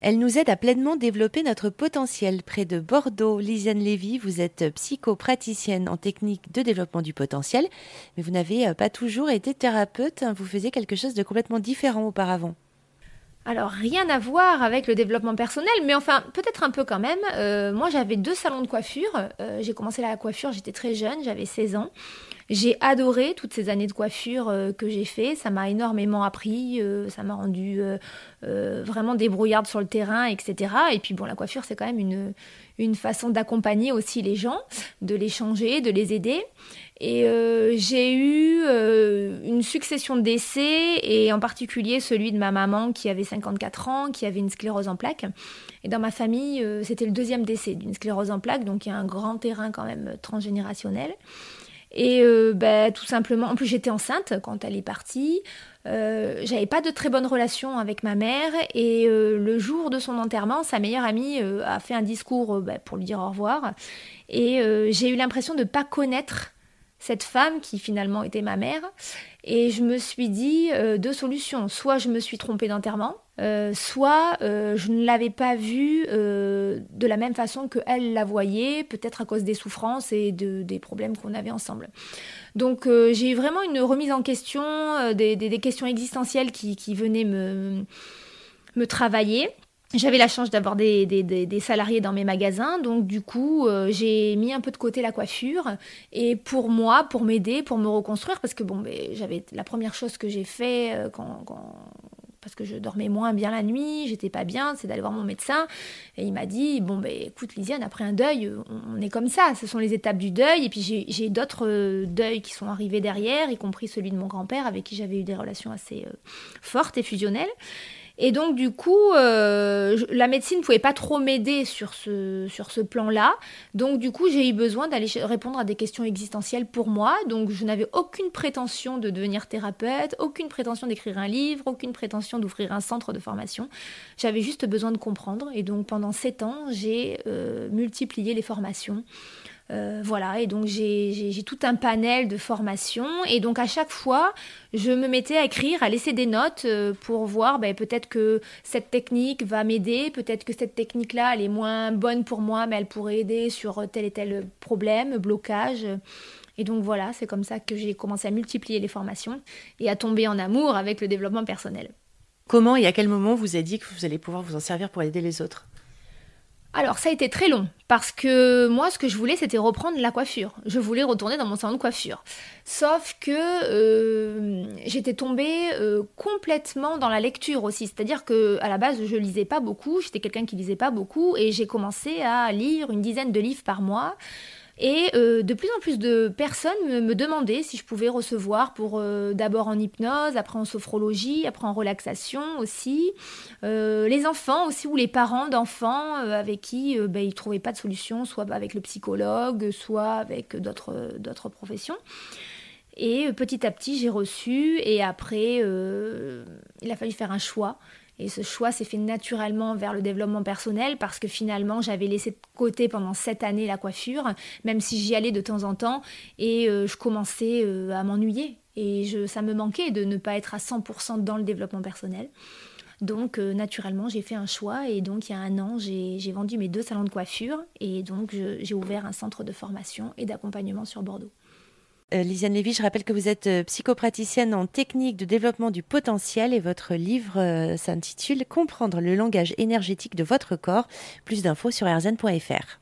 Elle nous aide à pleinement développer notre potentiel. Près de Bordeaux, Lisiane Lévy, vous êtes psychopraticienne en technique de développement du potentiel, mais vous n'avez euh, pas toujours été thérapeute, hein. vous faisiez quelque chose de complètement différent auparavant. Alors rien à voir avec le développement personnel, mais enfin peut-être un peu quand même. Euh, moi j'avais deux salons de coiffure. Euh, j'ai commencé la coiffure, j'étais très jeune, j'avais 16 ans. J'ai adoré toutes ces années de coiffure euh, que j'ai fait. Ça m'a énormément appris, ça m'a rendu vraiment débrouillarde sur le terrain, etc. Et puis bon, la coiffure c'est quand même une, une façon d'accompagner aussi les gens, de les changer, de les aider. Et euh, j'ai eu euh, une succession de décès, et en particulier celui de ma maman qui avait 54 ans, qui avait une sclérose en plaques. Et dans ma famille, euh, c'était le deuxième décès d'une sclérose en plaques, donc il y a un grand terrain quand même transgénérationnel. Et ben, tout simplement, en plus j'étais enceinte quand elle est partie. Euh, j'avais pas de très bonne relation avec ma mère et le jour de son enterrement, sa meilleure amie a fait un discours ben, pour lui dire au revoir et j'ai eu l'impression de pas connaître cette femme qui finalement était ma mère. Et je me suis dit euh, deux solutions. Soit je me suis trompée d'enterrement, euh, soit euh, je ne l'avais pas vue de la même façon que elle la voyait, peut-être à cause des souffrances et de, des problèmes qu'on avait ensemble. Donc j'ai eu vraiment une remise en question, des, des, questions existentielles qui, qui venaient me, me travailler. J'avais la chance d'avoir des, des, salariés dans mes magasins, donc du coup euh, j'ai mis un peu de côté la coiffure et pour moi, pour m'aider, pour me reconstruire, parce que bon, ben, j'avais la première chose que j'ai fait euh, quand, quand, parce que je dormais moins bien la nuit, j'étais pas bien, c'est d'aller voir mon médecin et il m'a dit bon ben écoute Lisiane, après un deuil, on, est comme ça, ce sont les étapes du deuil et puis j'ai d'autres euh, deuils qui sont arrivés derrière, y compris celui de mon grand-père avec qui j'avais eu des relations assez fortes et fusionnelles. Et donc du coup, euh, la médecine ne pouvait pas trop m'aider sur ce, sur ce plan-là. Donc du coup, j'ai eu besoin d'aller répondre à des questions existentielles pour moi. Donc je n'avais aucune prétention de devenir thérapeute, aucune prétention d'écrire un livre, aucune prétention d'ouvrir un centre de formation. J'avais juste besoin de comprendre. Et donc pendant sept ans, j'ai euh, multiplié les formations. Euh, voilà, et donc j'ai tout un panel de formations. Et donc à chaque fois, je me mettais à écrire, à laisser des notes euh, pour voir ben, peut-être que cette technique va m'aider, peut-être que cette technique-là, elle est moins bonne pour moi, mais elle pourrait aider sur tel et tel problème, blocage. Et donc voilà, c'est comme ça que j'ai commencé à multiplier les formations et à tomber en amour avec le développement personnel. Comment et à quel moment vous avez dit que vous allez pouvoir vous en servir pour aider les autres? Alors ça a été très long parce que moi ce que je voulais c'était reprendre la coiffure. Je voulais retourner dans mon salon de coiffure. Sauf que euh, j'étais tombée euh, complètement dans la lecture aussi. C'est-à-dire que à la base je lisais pas beaucoup, j'étais quelqu'un qui lisait pas beaucoup et j'ai commencé à lire une dizaine de livres par mois. Et euh, de plus en plus de personnes me, demandaient si je pouvais recevoir pour euh, d'abord en hypnose, après en sophrologie, après en relaxation aussi. Euh, les enfants aussi ou les parents d'enfants avec qui ben, ils ne trouvaient pas de solution, soit avec le psychologue, soit avec d'autres professions. Et petit à petit, j'ai reçu et après, il a fallu faire un choix. Et ce choix s'est fait naturellement vers le développement personnel parce que finalement, j'avais laissé de côté pendant sept années la coiffure, même si j'y allais de temps en temps, et euh, je commençais euh, à m'ennuyer. Et ça me manquait de ne pas être à 100% dans le développement personnel. Donc euh, naturellement, j'ai fait un choix et donc il y a un an, j'ai vendu mes deux salons de coiffure et donc j'ai ouvert un centre de formation et d'accompagnement sur Bordeaux. Euh, Lisiane Lévy, je rappelle que vous êtes euh, psychopraticienne en technique de développement du potentiel et votre livre euh, s'intitule Comprendre le langage énergétique de votre corps. Plus d'infos sur rzn.fr.